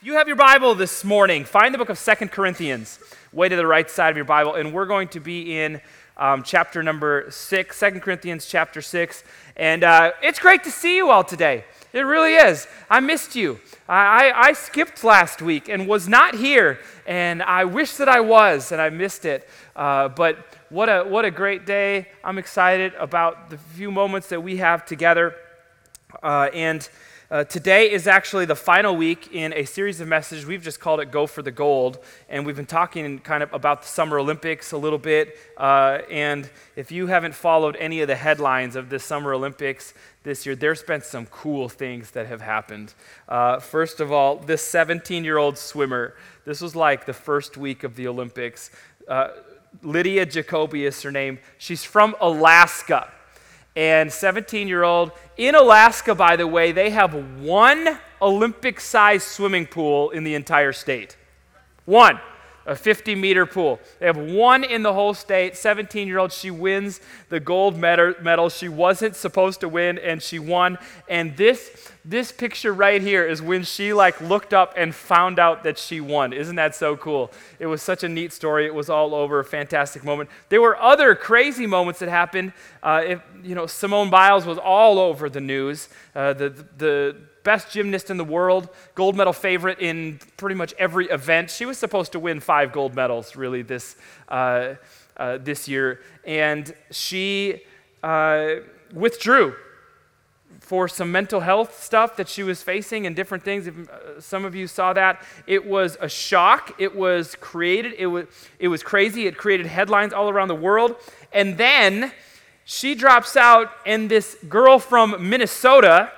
If you have your Bible this morning, find the book of Second Corinthians, way to the right side of your Bible, and we're going to be in um, chapter number 6, 2 Corinthians chapter 6. And uh, it's great to see you all today. It really is. I missed you. I, I, I skipped last week and was not here, and I wish that I was, and I missed it. Uh, but what a, what a great day. I'm excited about the few moments that we have together. Uh, and uh, today is actually the final week in a series of messages. We've just called it Go for the Gold. And we've been talking kind of about the Summer Olympics a little bit. Uh, and if you haven't followed any of the headlines of the Summer Olympics this year, there's been some cool things that have happened. Uh, first of all, this 17 year old swimmer, this was like the first week of the Olympics. Uh, Lydia Jacoby is her name. She's from Alaska and 17 year old. In Alaska, by the way, they have one Olympic sized swimming pool in the entire state. One a 50 meter pool. They have one in the whole state. 17 year old, she wins the gold medal. She wasn't supposed to win, and she won. And this, this picture right here is when she like looked up and found out that she won. Isn't that so cool? It was such a neat story. It was all over, a fantastic moment. There were other crazy moments that happened. Uh, if, you know, Simone Biles was all over the news. Uh, the, the best gymnast in the world, gold medal favorite in pretty much every event. She was supposed to win five gold medals, really, this, uh, uh, this year. And she uh, withdrew for some mental health stuff that she was facing and different things. If, uh, some of you saw that. It was a shock. It was created, it was, it was crazy. It created headlines all around the world. And then she drops out, and this girl from Minnesota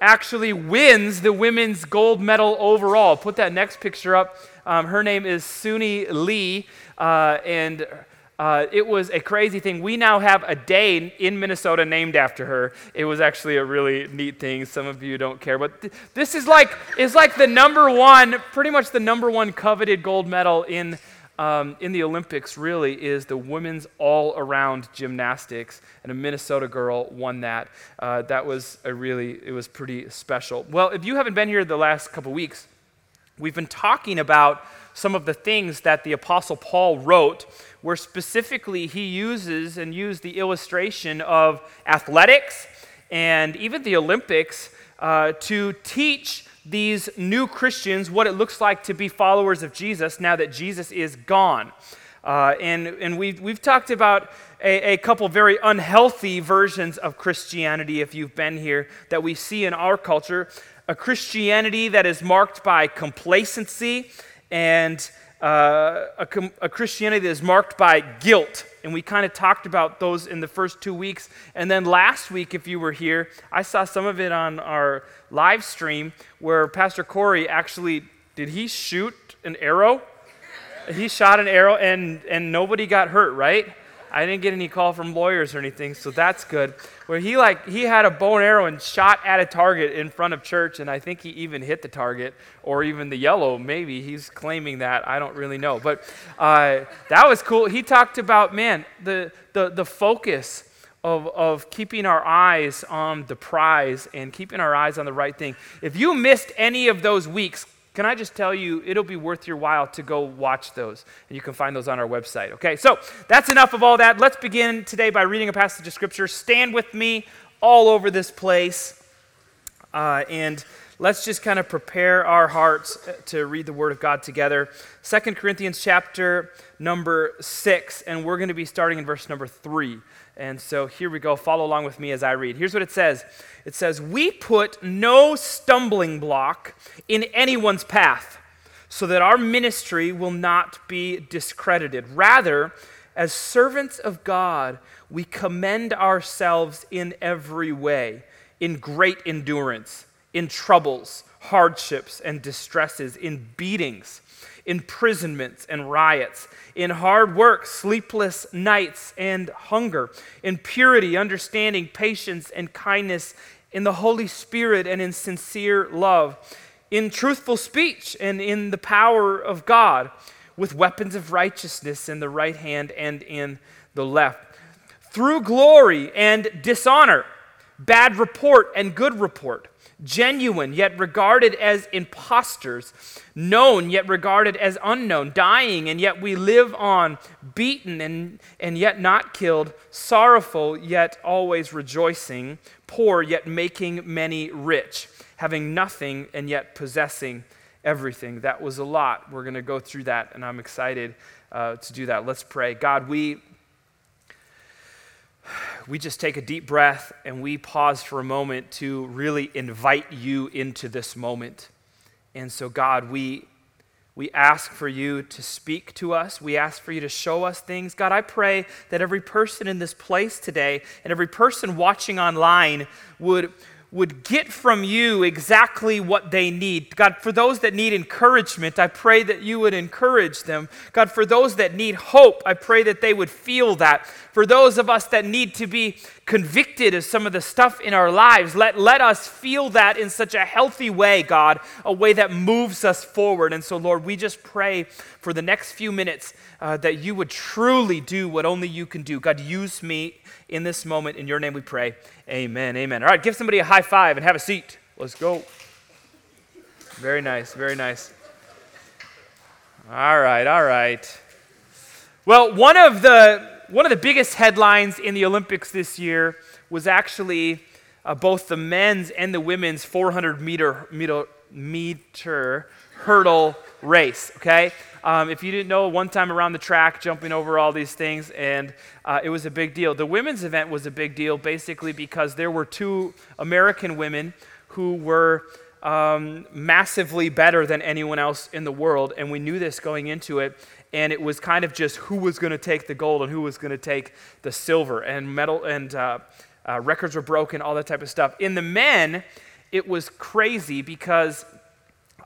actually wins the women's gold medal overall. Put that next picture up. Um, her name is Suni Lee, uh, and uh, it was a crazy thing. We now have a day in Minnesota named after her. It was actually a really neat thing. Some of you don't care, but th- this is like is like the number one, pretty much the number one coveted gold medal in um, in the Olympics really is the women's all around gymnastics, and a Minnesota girl won that. Uh, that was a really, it was pretty special. Well, if you haven't been here the last couple weeks, we've been talking about some of the things that the Apostle Paul wrote, where specifically he uses and used the illustration of athletics and even the Olympics uh, to teach these new Christians what it looks like to be followers of Jesus now that Jesus is gone. Uh, and and we've, we've talked about a, a couple very unhealthy versions of Christianity, if you've been here, that we see in our culture. A Christianity that is marked by complacency and uh, a, a, Christianity that is marked by guilt. And we kind of talked about those in the first two weeks. And then last week, if you were here, I saw some of it on our live stream where Pastor Corey actually did he shoot an arrow? He shot an arrow and, and nobody got hurt, right? I didn't get any call from lawyers or anything, so that's good. Where he like he had a bow and arrow and shot at a target in front of church, and I think he even hit the target or even the yellow. Maybe he's claiming that. I don't really know, but uh, that was cool. He talked about man the the the focus of, of keeping our eyes on the prize and keeping our eyes on the right thing. If you missed any of those weeks, can I just tell you, it'll be worth your while to go watch those. And you can find those on our website. Okay, so that's enough of all that. Let's begin today by reading a passage of Scripture. Stand with me all over this place. Uh, and let's just kind of prepare our hearts uh, to read the Word of God together. Second Corinthians chapter number 6, and we're going to be starting in verse number 3. And so here we go. Follow along with me as I read. Here's what it says It says, We put no stumbling block in anyone's path so that our ministry will not be discredited. Rather, as servants of God, we commend ourselves in every way, in great endurance, in troubles, hardships, and distresses, in beatings imprisonments and riots, in hard work, sleepless nights, and hunger, in purity, understanding, patience, and kindness, in the Holy Spirit, and in sincere love, in truthful speech, and in the power of God, with weapons of righteousness in the right hand and in the left, through glory and dishonor, bad report and good report genuine yet regarded as impostors, known yet regarded as unknown, dying and yet we live on, beaten and, and yet not killed, sorrowful yet always rejoicing, poor yet making many rich, having nothing and yet possessing everything. That was a lot. We're going to go through that, and I'm excited uh, to do that. Let's pray. God, we we just take a deep breath and we pause for a moment to really invite you into this moment. And so, God, we, we ask for you to speak to us. We ask for you to show us things. God, I pray that every person in this place today and every person watching online would, would get from you exactly what they need. God, for those that need encouragement, I pray that you would encourage them. God, for those that need hope, I pray that they would feel that. For those of us that need to be convicted of some of the stuff in our lives, let, let us feel that in such a healthy way, God, a way that moves us forward. And so, Lord, we just pray for the next few minutes uh, that you would truly do what only you can do. God, use me in this moment. In your name we pray. Amen. Amen. All right, give somebody a high five and have a seat. Let's go. Very nice. Very nice. All right. All right. Well, one of the one of the biggest headlines in the Olympics this year was actually uh, both the men's and the women's 400 meter, meter, meter hurdle race. Okay, um, if you didn't know, one time around the track, jumping over all these things, and uh, it was a big deal. The women's event was a big deal basically because there were two American women who were um, massively better than anyone else in the world, and we knew this going into it. And it was kind of just who was going to take the gold and who was going to take the silver, and medal and uh, uh, records were broken, all that type of stuff. In the men, it was crazy because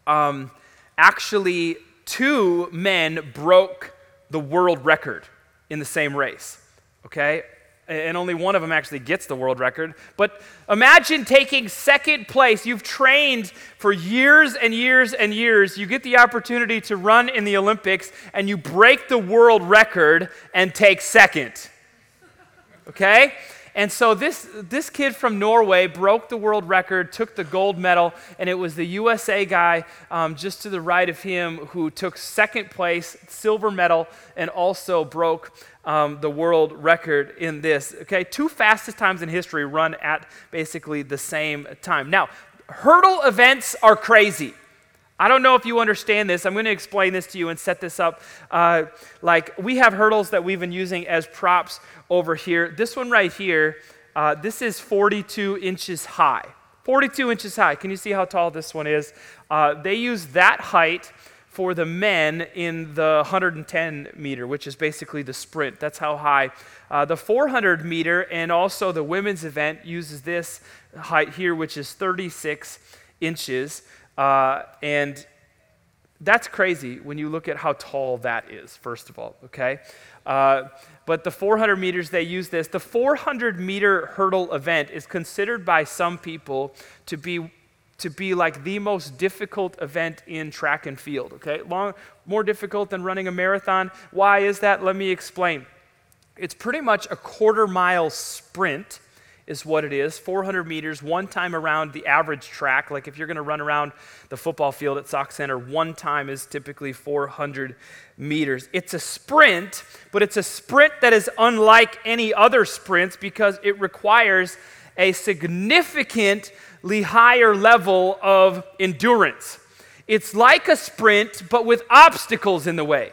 um, actually two men broke the world record in the same race, okay? And only one of them actually gets the world record. But imagine taking second place. You've trained for years and years and years. You get the opportunity to run in the Olympics, and you break the world record and take second. Okay? And so this, this kid from Norway broke the world record, took the gold medal, and it was the USA guy um, just to the right of him who took second place, silver medal, and also broke um, the world record in this. Okay, two fastest times in history run at basically the same time. Now, hurdle events are crazy. I don't know if you understand this. I'm going to explain this to you and set this up. Uh, like, we have hurdles that we've been using as props over here. This one right here, uh, this is 42 inches high. 42 inches high. Can you see how tall this one is? Uh, they use that height for the men in the 110 meter, which is basically the sprint. That's how high. Uh, the 400 meter and also the women's event uses this height here, which is 36 inches. Uh, and that's crazy when you look at how tall that is, first of all, okay? Uh, but the 400 meters, they use this. The 400 meter hurdle event is considered by some people to be to be like the most difficult event in track and field okay Long, more difficult than running a marathon why is that let me explain it's pretty much a quarter mile sprint is what it is 400 meters, one time around the average track. Like if you're going to run around the football field at Sauk Centre, one time is typically 400 meters. It's a sprint, but it's a sprint that is unlike any other sprints because it requires a significantly higher level of endurance. It's like a sprint, but with obstacles in the way.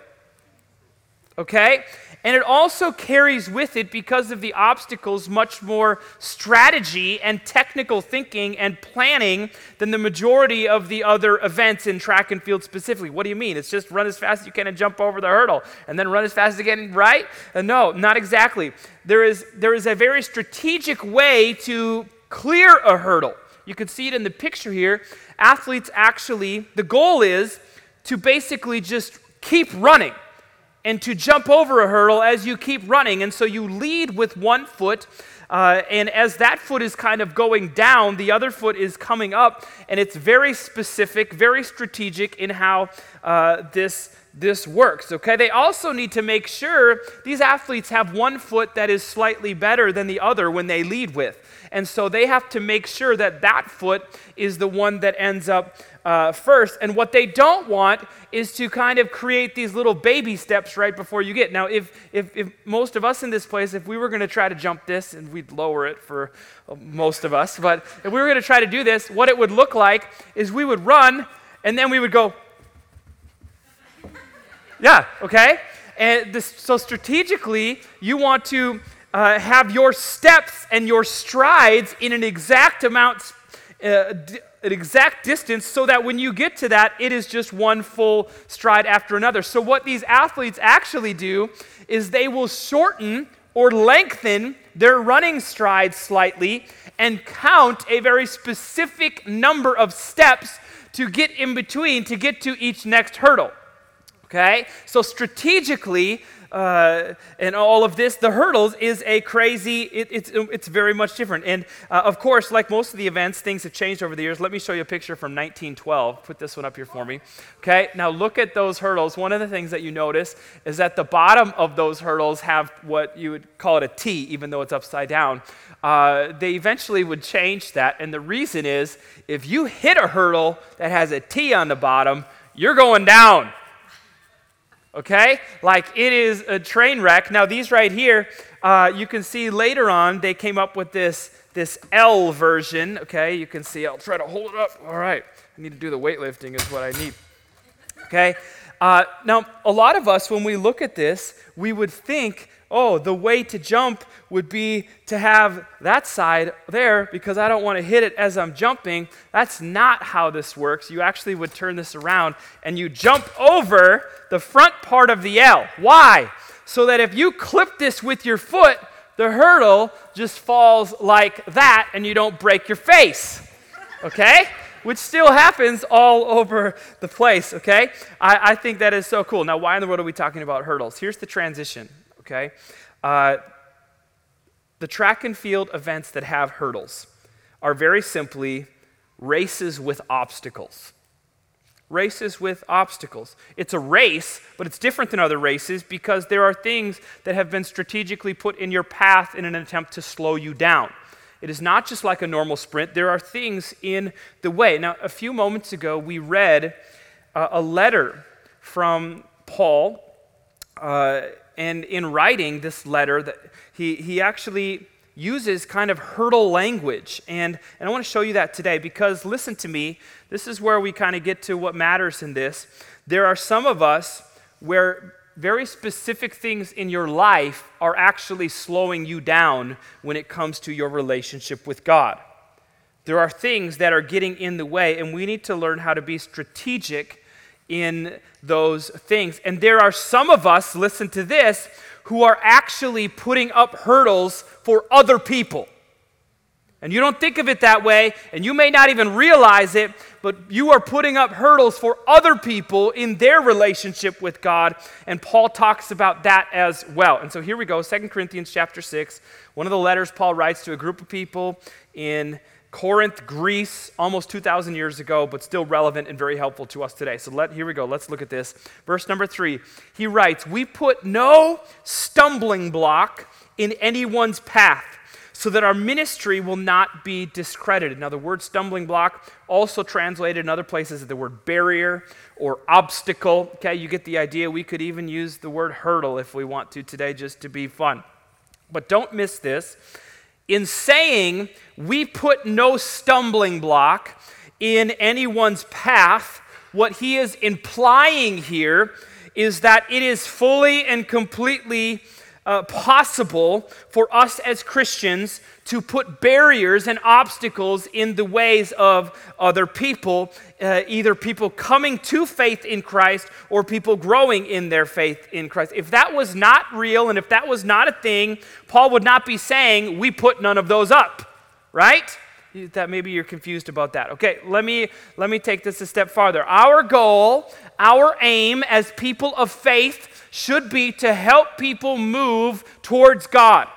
Okay? And it also carries with it, because of the obstacles, much more strategy and technical thinking and planning than the majority of the other events in track and field specifically. What do you mean? It's just run as fast as you can and jump over the hurdle and then run as fast as you can, right? Uh, no, not exactly. There is, there is a very strategic way to clear a hurdle. You can see it in the picture here. Athletes actually, the goal is to basically just keep running and to jump over a hurdle as you keep running. And so you lead with one foot Uh, and as that foot is kind of going down, the other foot is coming up, and it's very specific, very strategic in how uh, this this works, okay? They also need to make sure these athletes have one foot that is slightly better than the other when they lead with. And so they have to make sure that that foot is the one that ends up uh, first. And what they don't want is to kind of create these little baby steps right before you get. Now, if, if, if most of us in this place, if we were going to try to jump this, and we'd lower it for uh, most of us, but if we were going to try to do this, what it would look like is we would run and then we would go, yeah, okay? And this, so strategically, you want to uh, have your steps and your strides in an exact amount, uh, d- an exact distance, so that when you get to that, it is just one full stride after another. So, what these athletes actually do is they will shorten or lengthen their running strides slightly and count a very specific number of steps to get in between to get to each next hurdle. Okay? So, strategically, uh, and all of this, the hurdles is a crazy, it, it's, it's very much different. And uh, of course, like most of the events, things have changed over the years. Let me show you a picture from 1912. Put this one up here for me. Okay, now look at those hurdles. One of the things that you notice is that the bottom of those hurdles have what you would call it a T, even though it's upside down. Uh, they eventually would change that. And the reason is if you hit a hurdle that has a T on the bottom, you're going down okay? Like it is a train wreck. Now, these right here, uh, you can see later on they came up with this, this L version, okay? You can see, I'll try to hold it up. All right, I need to do the weightlifting, is what I need, okay? Uh, now, a lot of us, when we look at this, we would think, oh, the way to jump would be to have that side there because I don't want to hit it as I'm jumping. That's not how this works. You actually would turn this around and you jump over the front part of the L. Why? So that if you clip this with your foot, the hurdle just falls like that and you don't break your face. Okay? which still happens all over the place, okay? I, I, think that is so cool. Now, why in the world are we talking about hurdles? Here's the transition, okay? Uh, the track and field events that have hurdles are very simply races with obstacles. Races with obstacles. It's a race, but it's different than other races because there are things that have been strategically put in your path in an attempt to slow you down. It is not just like a normal sprint, there are things in the way. Now, a few moments ago, we read uh, a letter from Paul, uh, and in writing this letter, that he, he actually uses kind of hurdle language. And, and I want to show you that today because, listen to me, this is where we kind of get to what matters in this. There are some of us where very specific things in your life are actually slowing you down when it comes to your relationship with God. There are things that are getting in the way, and we need to learn how to be strategic in those things. And there are some of us, listen to this, who are actually putting up hurdles for other people. And you don't think of it that way, and you may not even realize it, but you are putting up hurdles for other people in their relationship with God. And Paul talks about that as well. And so here we go, Second Corinthians chapter 6, one of the letters Paul writes to a group of people in Corinth, Greece, almost 2,000 years ago, but still relevant and very helpful to us today. So let, here we go. Let's look at this. Verse number three, he writes, We put no stumbling block in anyone's path so that our ministry will not be discredited. Now, the word stumbling block, also translated in other places, the word barrier or obstacle. Okay, you get the idea. We could even use the word hurdle if we want to today just to be fun. But don't miss this in saying we put no stumbling block in anyone's path, what he is implying here is that it is fully and completely uh, possible for us as Christians to put barriers and obstacles in the ways of other people, uh, either people coming to faith in Christ or people growing in their faith in Christ. If that was not real and if that was not a thing, Paul would not be saying, We put none of those up, right? that maybe you're confused about that okay let me let me take this a step farther our goal our aim as people of faith should be to help people move towards god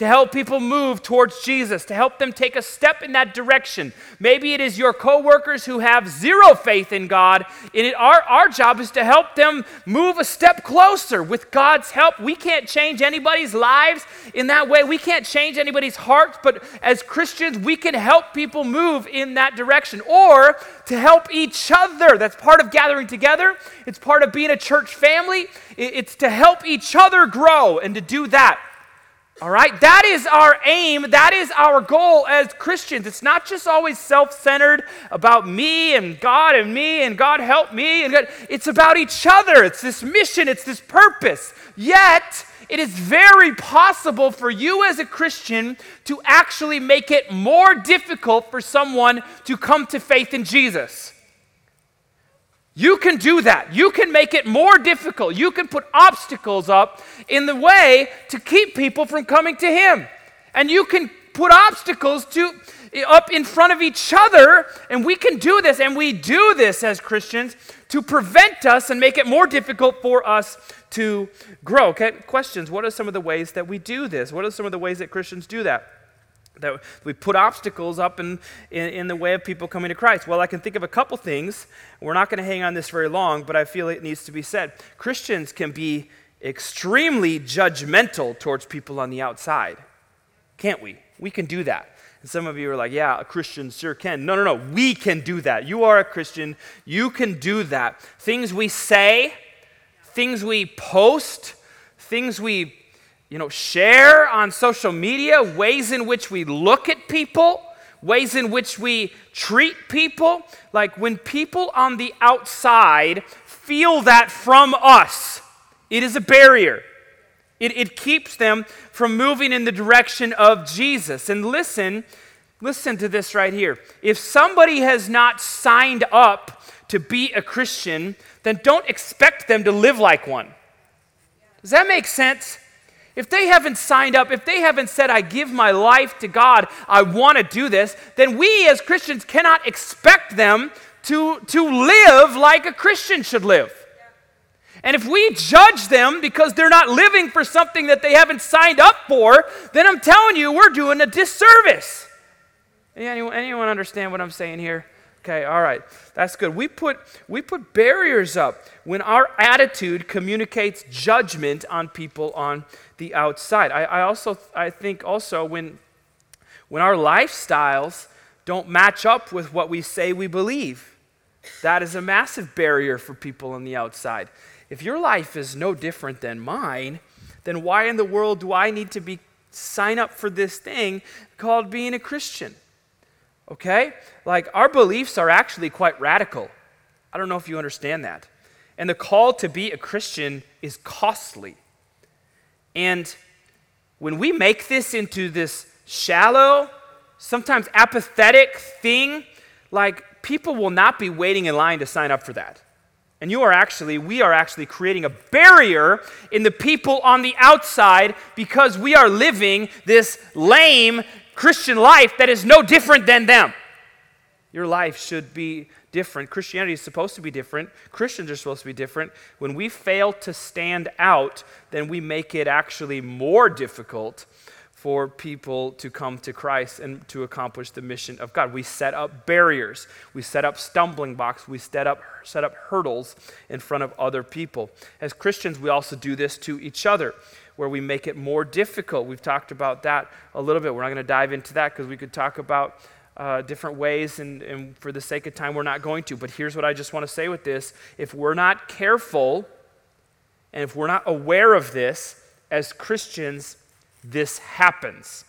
to help people move towards Jesus, to help them take a step in that direction. Maybe it is your coworkers who have zero faith in God, and it, our, our job is to help them move a step closer. With God's help, we can't change anybody's lives in that way. We can't change anybody's hearts, but as Christians, we can help people move in that direction or to help each other. That's part of gathering together, it's part of being a church family. It's to help each other grow and to do that all right? That is our aim. That is our goal as Christians. It's not just always self centered about me and God and me and God help me. And God. It's about each other. It's this mission, it's this purpose. Yet, it is very possible for you as a Christian to actually make it more difficult for someone to come to faith in Jesus. You can do that. You can make it more difficult. You can put obstacles up in the way to keep people from coming to Him. And you can put obstacles to up in front of each other, and we can do this, and we do this as Christians to prevent us and make it more difficult for us to grow. Okay, questions. What are some of the ways that we do this? What are some of the ways that Christians do that? That we put obstacles up in, in, in, the way of people coming to Christ? Well, I can think of a couple things. We're not going to hang on this very long, but I feel it needs to be said. Christians can be extremely judgmental towards people on the outside, can't we? We can do that. And some of you are like, yeah, a Christian sure can. No, no, no. We can do that. You are a Christian. You can do that. Things we say, things we post, things we you know, share on social media ways in which we look at people, ways in which we treat people. Like when people on the outside feel that from us, it is a barrier. It, it keeps them from moving in the direction of Jesus. And listen, listen to this right here. If somebody has not signed up to be a Christian, then don't expect them to live like one. Does that make sense? If they haven't signed up, if they haven't said, I give my life to God, I want to do this, then we as Christians cannot expect them to, to live like a Christian should live. And if we judge them because they're not living for something that they haven't signed up for, then I'm telling you, we're doing a disservice. Anyone, anyone understand what I'm saying here? Okay, all right. That's good. We put, we put barriers up when our attitude communicates judgment on people on the outside. I, I also I think also when when our lifestyles don't match up with what we say we believe, that is a massive barrier for people on the outside. If your life is no different than mine, then why in the world do I need to be sign up for this thing called being a Christian? Okay? Like our beliefs are actually quite radical. I don't know if you understand that. And the call to be a Christian is costly. And when we make this into this shallow, sometimes apathetic thing, like people will not be waiting in line to sign up for that. And you are actually, we are actually creating a barrier in the people on the outside because we are living this lame Christian life that is no different than them. Your life should be different. Christianity is supposed to be different. Christians are supposed to be different. When we fail to stand out, then we make it actually more difficult for people to come to Christ and to accomplish the mission of God. We set up barriers, we set up stumbling blocks, we set up, set up hurdles in front of other people. As Christians, we also do this to each other. Where we make it more difficult. We've talked about that a little bit. We're not going to dive into that because we could talk about uh, different ways, and, and for the sake of time, we're not going to. But here's what I just want to say with this if we're not careful, and if we're not aware of this as Christians, this happens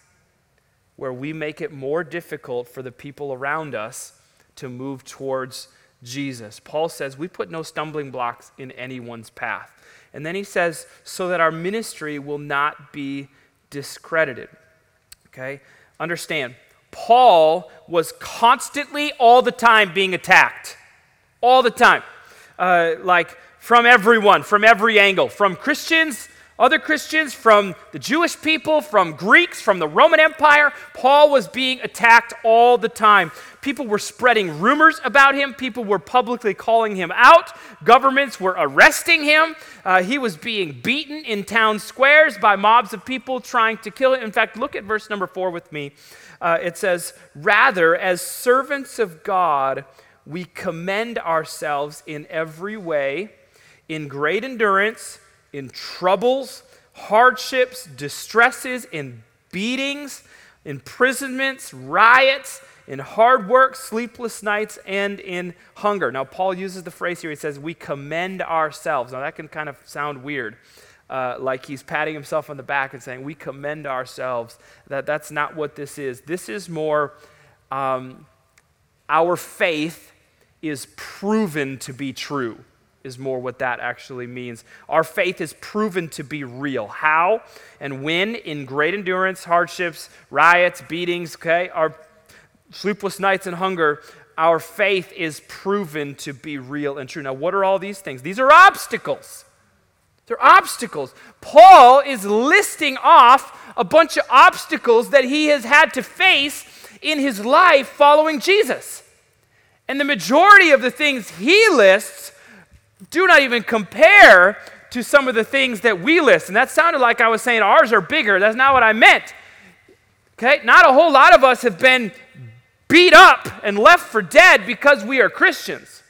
where we make it more difficult for the people around us to move towards Jesus. Paul says, We put no stumbling blocks in anyone's path. And then he says, So that our ministry will not be discredited. Okay? Understand, Paul was constantly, all the time, being attacked. All the time. Uh, like from everyone, from every angle, from Christians other Christians, from the Jewish people, from Greeks, from the Roman Empire. Paul was being attacked all the time. People were spreading rumors about him, people were publicly calling him out, governments were arresting him. Uh, he was being beaten in town squares by mobs of people trying to kill him. In fact, look at verse number four with me. Uh, it says, Rather, as servants of God, we commend ourselves in every way, in great endurance, in troubles, hardships, distresses, in beatings, imprisonments, riots, in hard work, sleepless nights, and in hunger. Now, Paul uses the phrase here, he says, We commend ourselves. Now, that can kind of sound weird. Uh, like he's patting himself on the back and saying, We commend ourselves. That, that's not what this is. This is more um, our faith is proven to be true, is more what that actually means. Our faith is proven to be real. How and when? In great endurance, hardships, riots, beatings, okay? Our sleepless nights and hunger, our faith is proven to be real and true. Now, what are all these things? These are obstacles. They're obstacles. Paul is listing off a bunch of obstacles that he has had to face in his life following Jesus. And the majority of the things he lists do not even compare to some of the things that we list. And that sounded like I was saying ours are bigger. That's not what I meant. Okay? Not a whole lot of us have been beat up and left for dead because we are Christians.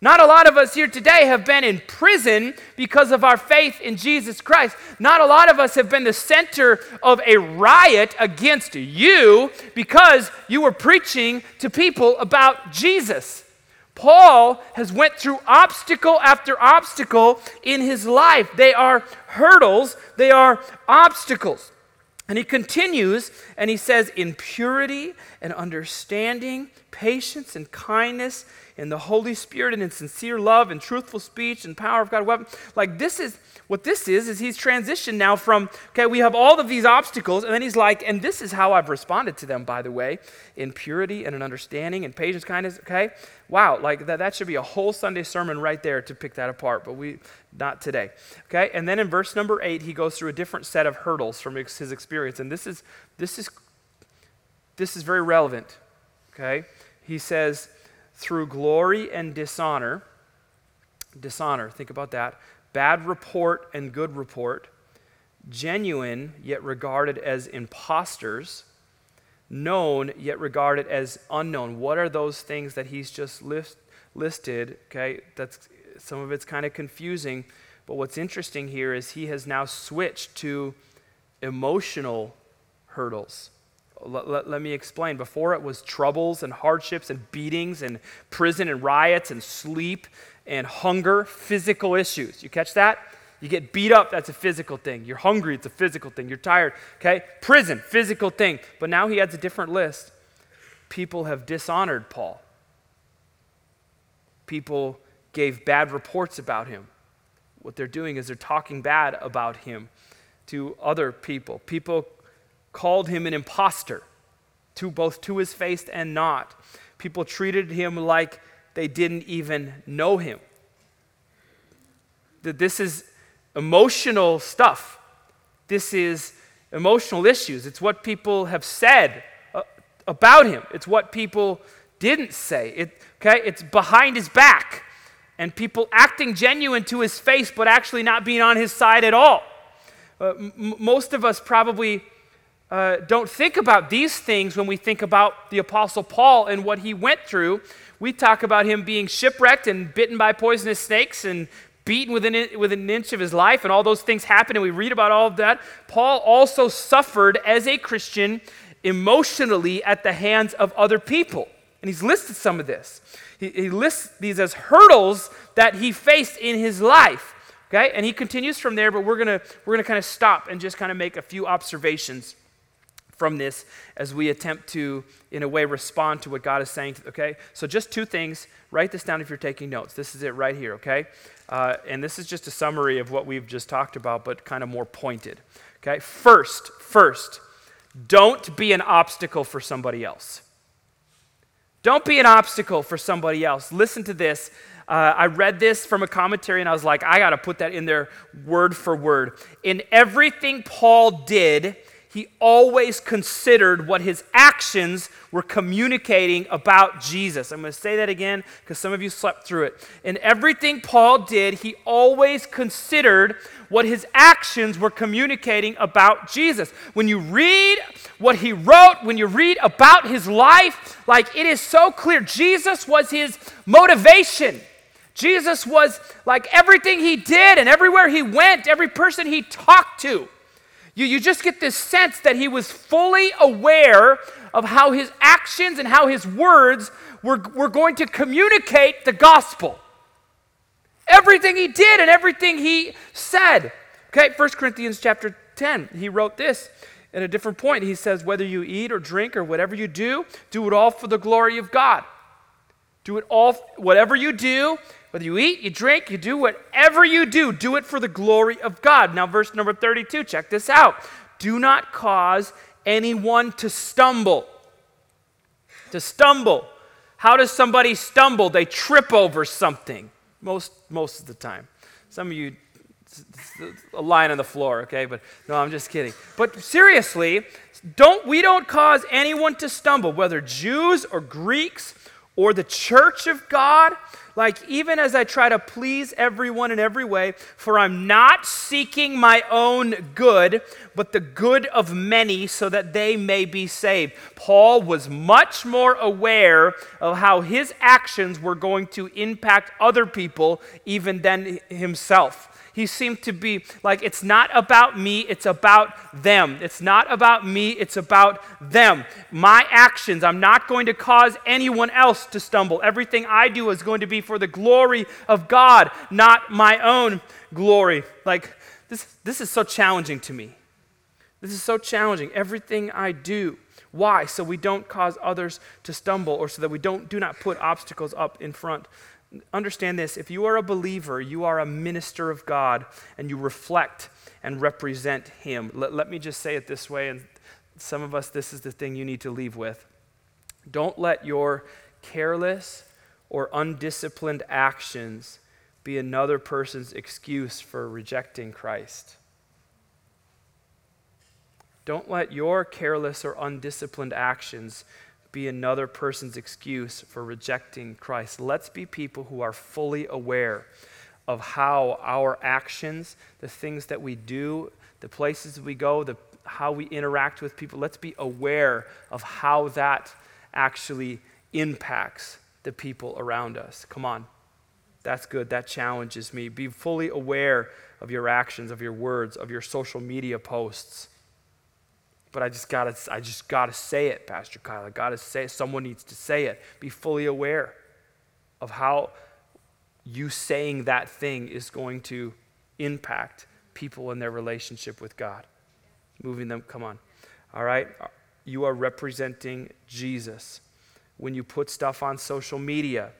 Not a lot of us here today have been in prison because of our faith in Jesus Christ. Not a lot of us have been the center of a riot against you because you were preaching to people about Jesus. Paul has went through obstacle after obstacle in his life. They are hurdles, they are obstacles. And he continues and he says, in purity and understanding, patience and kindness, in the Holy Spirit, and in sincere love and truthful speech and power of God. Like this is what this is, is he's transitioned now from, okay, we have all of these obstacles, and then he's like, and this is how I've responded to them, by the way, in purity and an understanding and patience, kindness, okay? Wow, like that, that should be a whole Sunday sermon right there to pick that apart, but we not today. Okay, and then in verse number eight, he goes through a different set of hurdles from his experience, and this is this is this is very relevant. Okay, he says, through glory and dishonor, dishonor, think about that, bad report and good report, genuine yet regarded as impostors, known yet regarded as unknown. What are those things that he's just list, listed? Okay, that's some of it's kind of confusing, but what's interesting here is he has now switched to emotional hurdles. Let, let, let, me explain. Before it was troubles and hardships and beatings and prison and riots and sleep and hunger, physical issues. You catch that? You get beat up, that's a physical thing. You're hungry, it's a physical thing. You're tired, okay? Prison, physical thing. But now he adds a different list. People have dishonored Paul. People gave bad reports about him. What they're doing is they're talking bad about him to other people. People called him an impostor, to both to his face and not. People treated him like they didn't even know him. That this is emotional stuff. This is emotional issues. It's what people have said uh, about him. It's what people didn't say. It, okay, it's behind his back, and people acting genuine to his face, but actually not being on his side at all. Uh, m- most of us probably uh, don't think about these things when we think about the Apostle Paul and what he went through. We talk about him being shipwrecked and bitten by poisonous snakes and beaten within, within an inch of his life, and all those things happen, and we read about all of that. Paul also suffered as a Christian emotionally at the hands of other people. And he's listed some of this. He, he lists these as hurdles that he faced in his life. Okay? And he continues from there, but we're gonna we're gonna kind of stop and just kind of make a few observations from this as we attempt to, in a way, respond to what God is saying. Okay? So, just two things. Write this down if you're taking notes. This is it right here, okay? Uh, and this is just a summary of what we've just talked about, but kind of more pointed. Okay? First, first, don't be an obstacle for somebody else. Don't be an obstacle for somebody else. Listen to this. uh, I read this from a commentary and I was like, I got to put that in there word for word. In everything Paul did, he always considered what his actions were communicating about Jesus. I'm going to say that again because some of you slept through it. In everything Paul did, he always considered what his actions were communicating about Jesus. When you read what he wrote, when you read about his life, like it is so clear Jesus was his motivation. Jesus was like everything he did and everywhere he went, every person he talked to. You, you just get this sense that he was fully aware of how his actions and how his words were, were going to communicate the gospel. Everything he did and everything he said. Okay, 1 Corinthians chapter 10, he wrote this at a different point. He says, Whether you eat or drink or whatever you do, do it all for the glory of God. Do it all, whatever you do, whether you eat, you drink, you do whatever you do, do it for the glory of God. Now, verse number 32, check this out. Do not cause anyone to stumble. To stumble. How does somebody stumble? They trip over something most, most of the time. Some of you, a line on the floor, okay? But no, I'm just kidding. But seriously, don't, we don't cause anyone to stumble, whether Jews or Greeks or the church of God like, even as I try to please everyone in every way, for I'm not seeking my own good, but the good of many, so that they may be saved. Paul was much more aware of how his actions were going to impact other people even than himself he seemed to be like, it's not about me, it's about them. It's not about me, it's about them. My actions, I'm not going to cause anyone else to stumble. Everything I do is going to be for the glory of God, not my own glory. Like, this, this is so challenging to me. This is so challenging. Everything I do. Why? So we don't cause others to stumble or so that we don't do not put obstacles up in front understand this if you are a believer, you are a minister of God and you reflect and represent Him. Let, let me just say it this way, and some of us, this is the thing you need to leave with. Don't let your careless or undisciplined actions be another person's excuse for rejecting Christ. Don't let your careless or undisciplined actions be another person's excuse for rejecting Christ. Let's be people who are fully aware of how our actions, the things that we do, the places we go, the, how we interact with people, let's be aware of how that actually impacts the people around us. Come on. That's good. That challenges me. Be fully aware of your actions, of your words, of your social media posts but I just gotta, I just gotta say it, Pastor Kyle. I gotta say it. Someone needs to say it. Be fully aware of how you saying that thing is going to impact people in their relationship with God. Moving them, come on. All right? You are representing Jesus. When you put stuff on social media,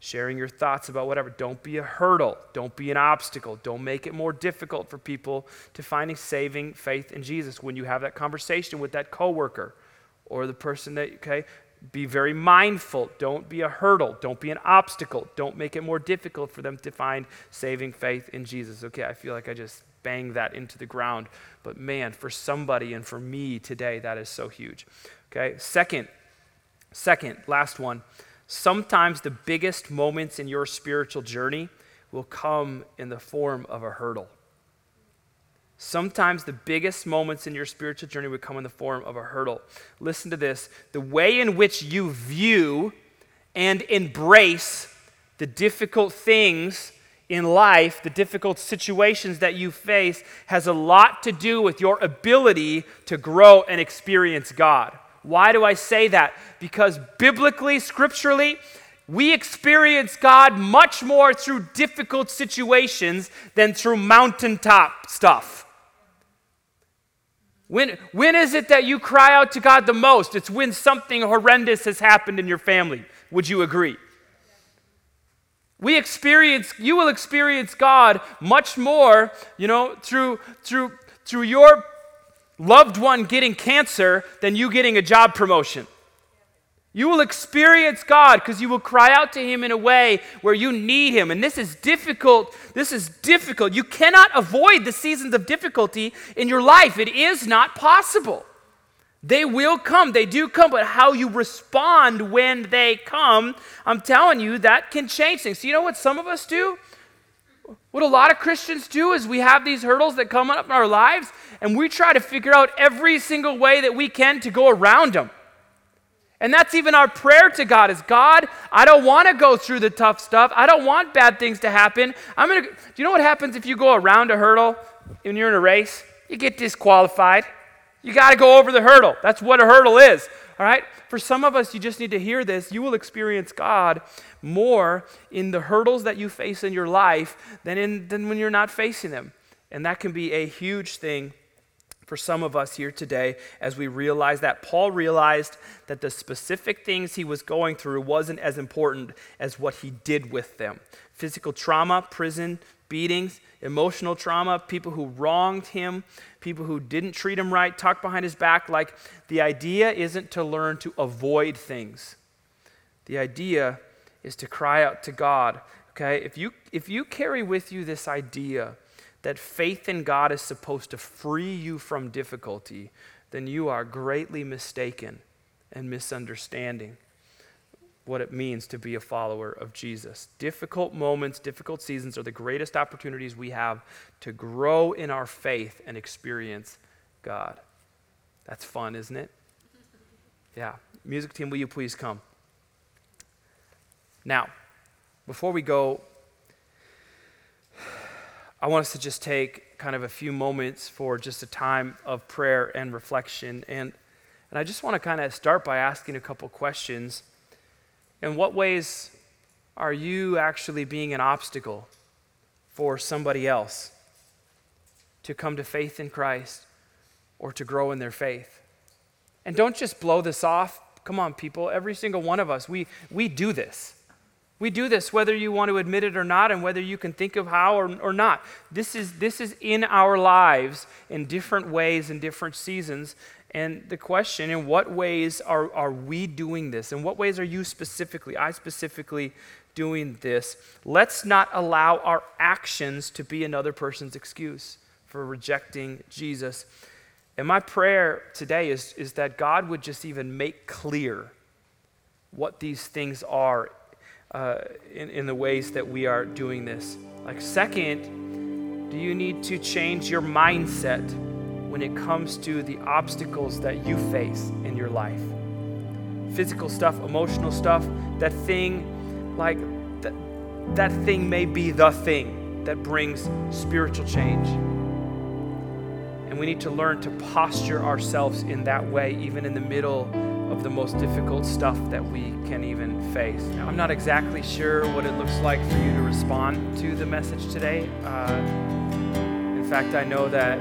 sharing your thoughts about whatever. Don't be a hurdle. Don't be an obstacle. Don't make it more difficult for people to find a saving faith in Jesus. When you have that conversation with that coworker or the person that, okay, be very mindful. Don't be a hurdle. Don't be an obstacle. Don't make it more difficult for them to find saving faith in Jesus. Okay, I feel like I just banged that into the ground. But man, for somebody and for me today, that is so huge. Okay, second, second, last one Sometimes the biggest moments in your spiritual journey will come in the form of a hurdle. Sometimes the biggest moments in your spiritual journey will come in the form of a hurdle. Listen to this the way in which you view and embrace the difficult things in life, the difficult situations that you face, has a lot to do with your ability to grow and experience God. Why do I say that? Because biblically, scripturally, we experience God much more through difficult situations than through mountaintop stuff. When, when is it that you cry out to God the most? It's when something horrendous has happened in your family. Would you agree? We experience, you will experience God much more, you know, through, through, through your loved one getting cancer than you getting a job promotion. You will experience God because you will cry out to Him in a way where you need Him. And this is difficult. This is difficult. You cannot avoid the seasons of difficulty in your life, it is not possible. They will come, they do come, but how you respond when they come, I'm telling you, that can change things. So, you know what some of us do? What a lot of Christians do is we have these hurdles that come up in our lives, and we try to figure out every single way that we can to go around them. And that's even our prayer to God is God, I don't want to go through the tough stuff. I don't want bad things to happen. I'm to Do you know what happens if you go around a hurdle when you're in a race? You get disqualified. You got to go over the hurdle. That's what a hurdle is. All right? For some of us, you just need to hear this. You will experience God more in the hurdles that you face in your life than, in, than when you're not facing them. And that can be a huge thing for some of us here today as we realize that Paul realized that the specific things he was going through wasn't as important as what he did with them. Physical trauma, prison, beatings, emotional trauma, people who wronged him, people who didn't treat him right, talked behind his back. Like the idea isn't to learn to avoid things. The idea is to cry out to God. Okay? If you if you carry with you this idea that faith in God is supposed to free you from difficulty, then you are greatly mistaken and misunderstanding what it means to be a follower of Jesus. Difficult moments, difficult seasons are the greatest opportunities we have to grow in our faith and experience God. That's fun, isn't it? Yeah. Music team, will you please come? Now, before we go I want us to just take kind of a few moments for just a time of prayer and reflection. And, and I just want to kind of start by asking a couple questions. In what ways are you actually being an obstacle for somebody else to come to faith in Christ or to grow in their faith? And don't just blow this off. Come on, people. Every single one of us, we, we do this. We do this whether you want to admit it or not, and whether you can think of how or, or not. This is, this is in our lives in different ways, in different seasons. And the question in what ways are, are we doing this? In what ways are you specifically, I specifically, doing this? Let's not allow our actions to be another person's excuse for rejecting Jesus. And my prayer today is, is that God would just even make clear what these things are uh, in, in the ways that we are doing this. Like, second, do you need to change your mindset when it comes to the obstacles that you face in your life? Physical stuff, emotional stuff, that thing, like, that, that thing may be the thing that brings spiritual change. And we need to learn to posture ourselves in that way, even in the middle of the most difficult stuff that we can even face. Now, I'm not exactly sure what it looks like for you to respond to the message today. Uh, in fact, I know that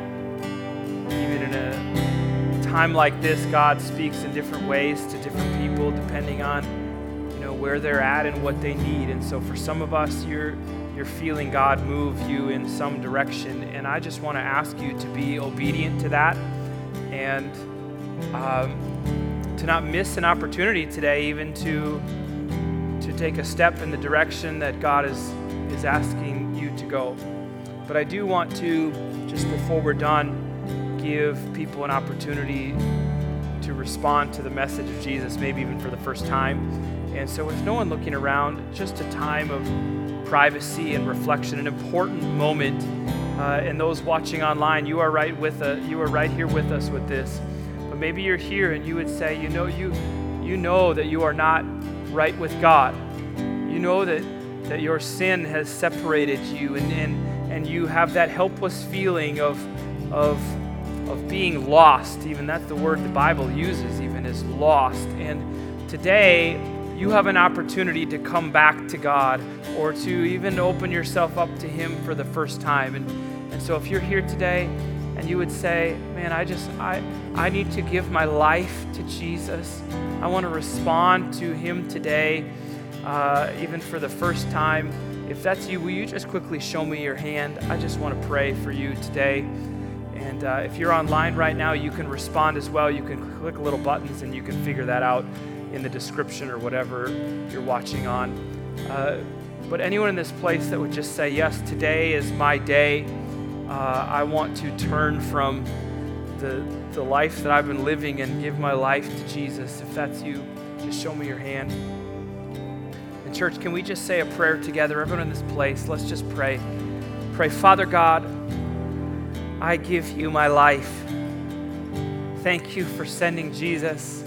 even in a time like this, God speaks in different ways to different people depending on you know where they're at and what they need. And so, for some of us, you're you're feeling God move you in some direction, and I just want to ask you to be obedient to that and. Um, to not miss an opportunity today, even to, to take a step in the direction that God is, is asking you to go. But I do want to, just before we're done, give people an opportunity to respond to the message of Jesus, maybe even for the first time. And so, with no one looking around, just a time of privacy and reflection, an important moment. Uh, and those watching online, you are right with uh, you are right here with us with this. But maybe you're here and you would say, you know, you, you know that you are not right with God. You know that, that your sin has separated you and, and, and you have that helpless feeling of, of, of being lost. Even that's the word the Bible uses, even is lost. And today, you have an opportunity to come back to God or to even open yourself up to Him for the first time. And, and so if you're here today, and you would say, Man, I just, I, I need to give my life to Jesus. I want to respond to Him today, uh, even for the first time. If that's you, will you just quickly show me your hand? I just want to pray for you today. And uh, if you're online right now, you can respond as well. You can click little buttons and you can figure that out in the description or whatever you're watching on. Uh, but anyone in this place that would just say, Yes, today is my day. Uh, I want to turn from the, the life that I've been living and give my life to Jesus. If that's you, just show me your hand. And, church, can we just say a prayer together? Everyone in this place, let's just pray. Pray, Father God, I give you my life. Thank you for sending Jesus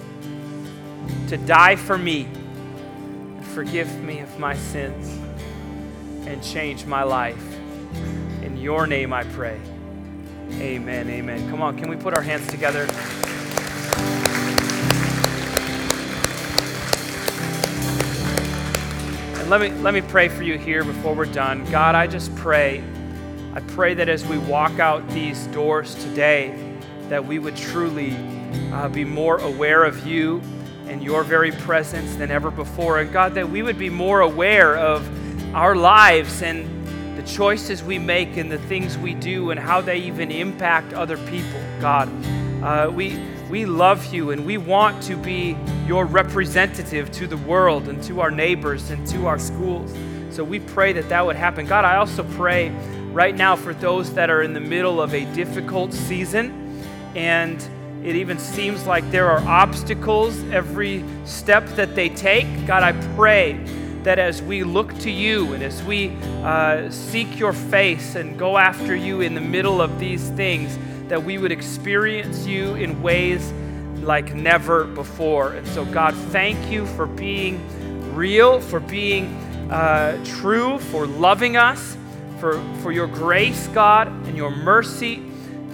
to die for me and forgive me of my sins and change my life. In your name I pray. Amen. Amen. Come on, can we put our hands together? And let me let me pray for you here before we're done. God, I just pray I pray that as we walk out these doors today that we would truly uh, be more aware of you and your very presence than ever before. And God, that we would be more aware of our lives and the choices we make and the things we do and how they even impact other people. God, uh, we, we love you and we want to be your representative to the world and to our neighbors and to our schools. So we pray that that would happen. God, I also pray right now for those that are in the middle of a difficult season and it even seems like there are obstacles every step that they take. God, I pray that as we look to you and as we uh, seek your face and go after you in the middle of these things, that we would experience you in ways like never before. And so, God, thank you for being real, for being uh, true, for loving us, for, for your grace, God, and your mercy.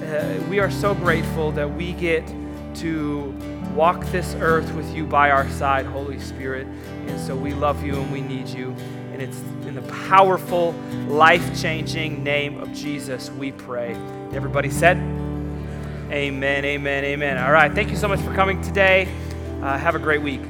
Uh, we are so grateful that we get to walk this earth with you by our side, Holy Spirit. And so we love you and we need you. And it's in the powerful, life changing name of Jesus we pray. Everybody said, Amen, amen, amen. All right. Thank you so much for coming today. Uh, have a great week.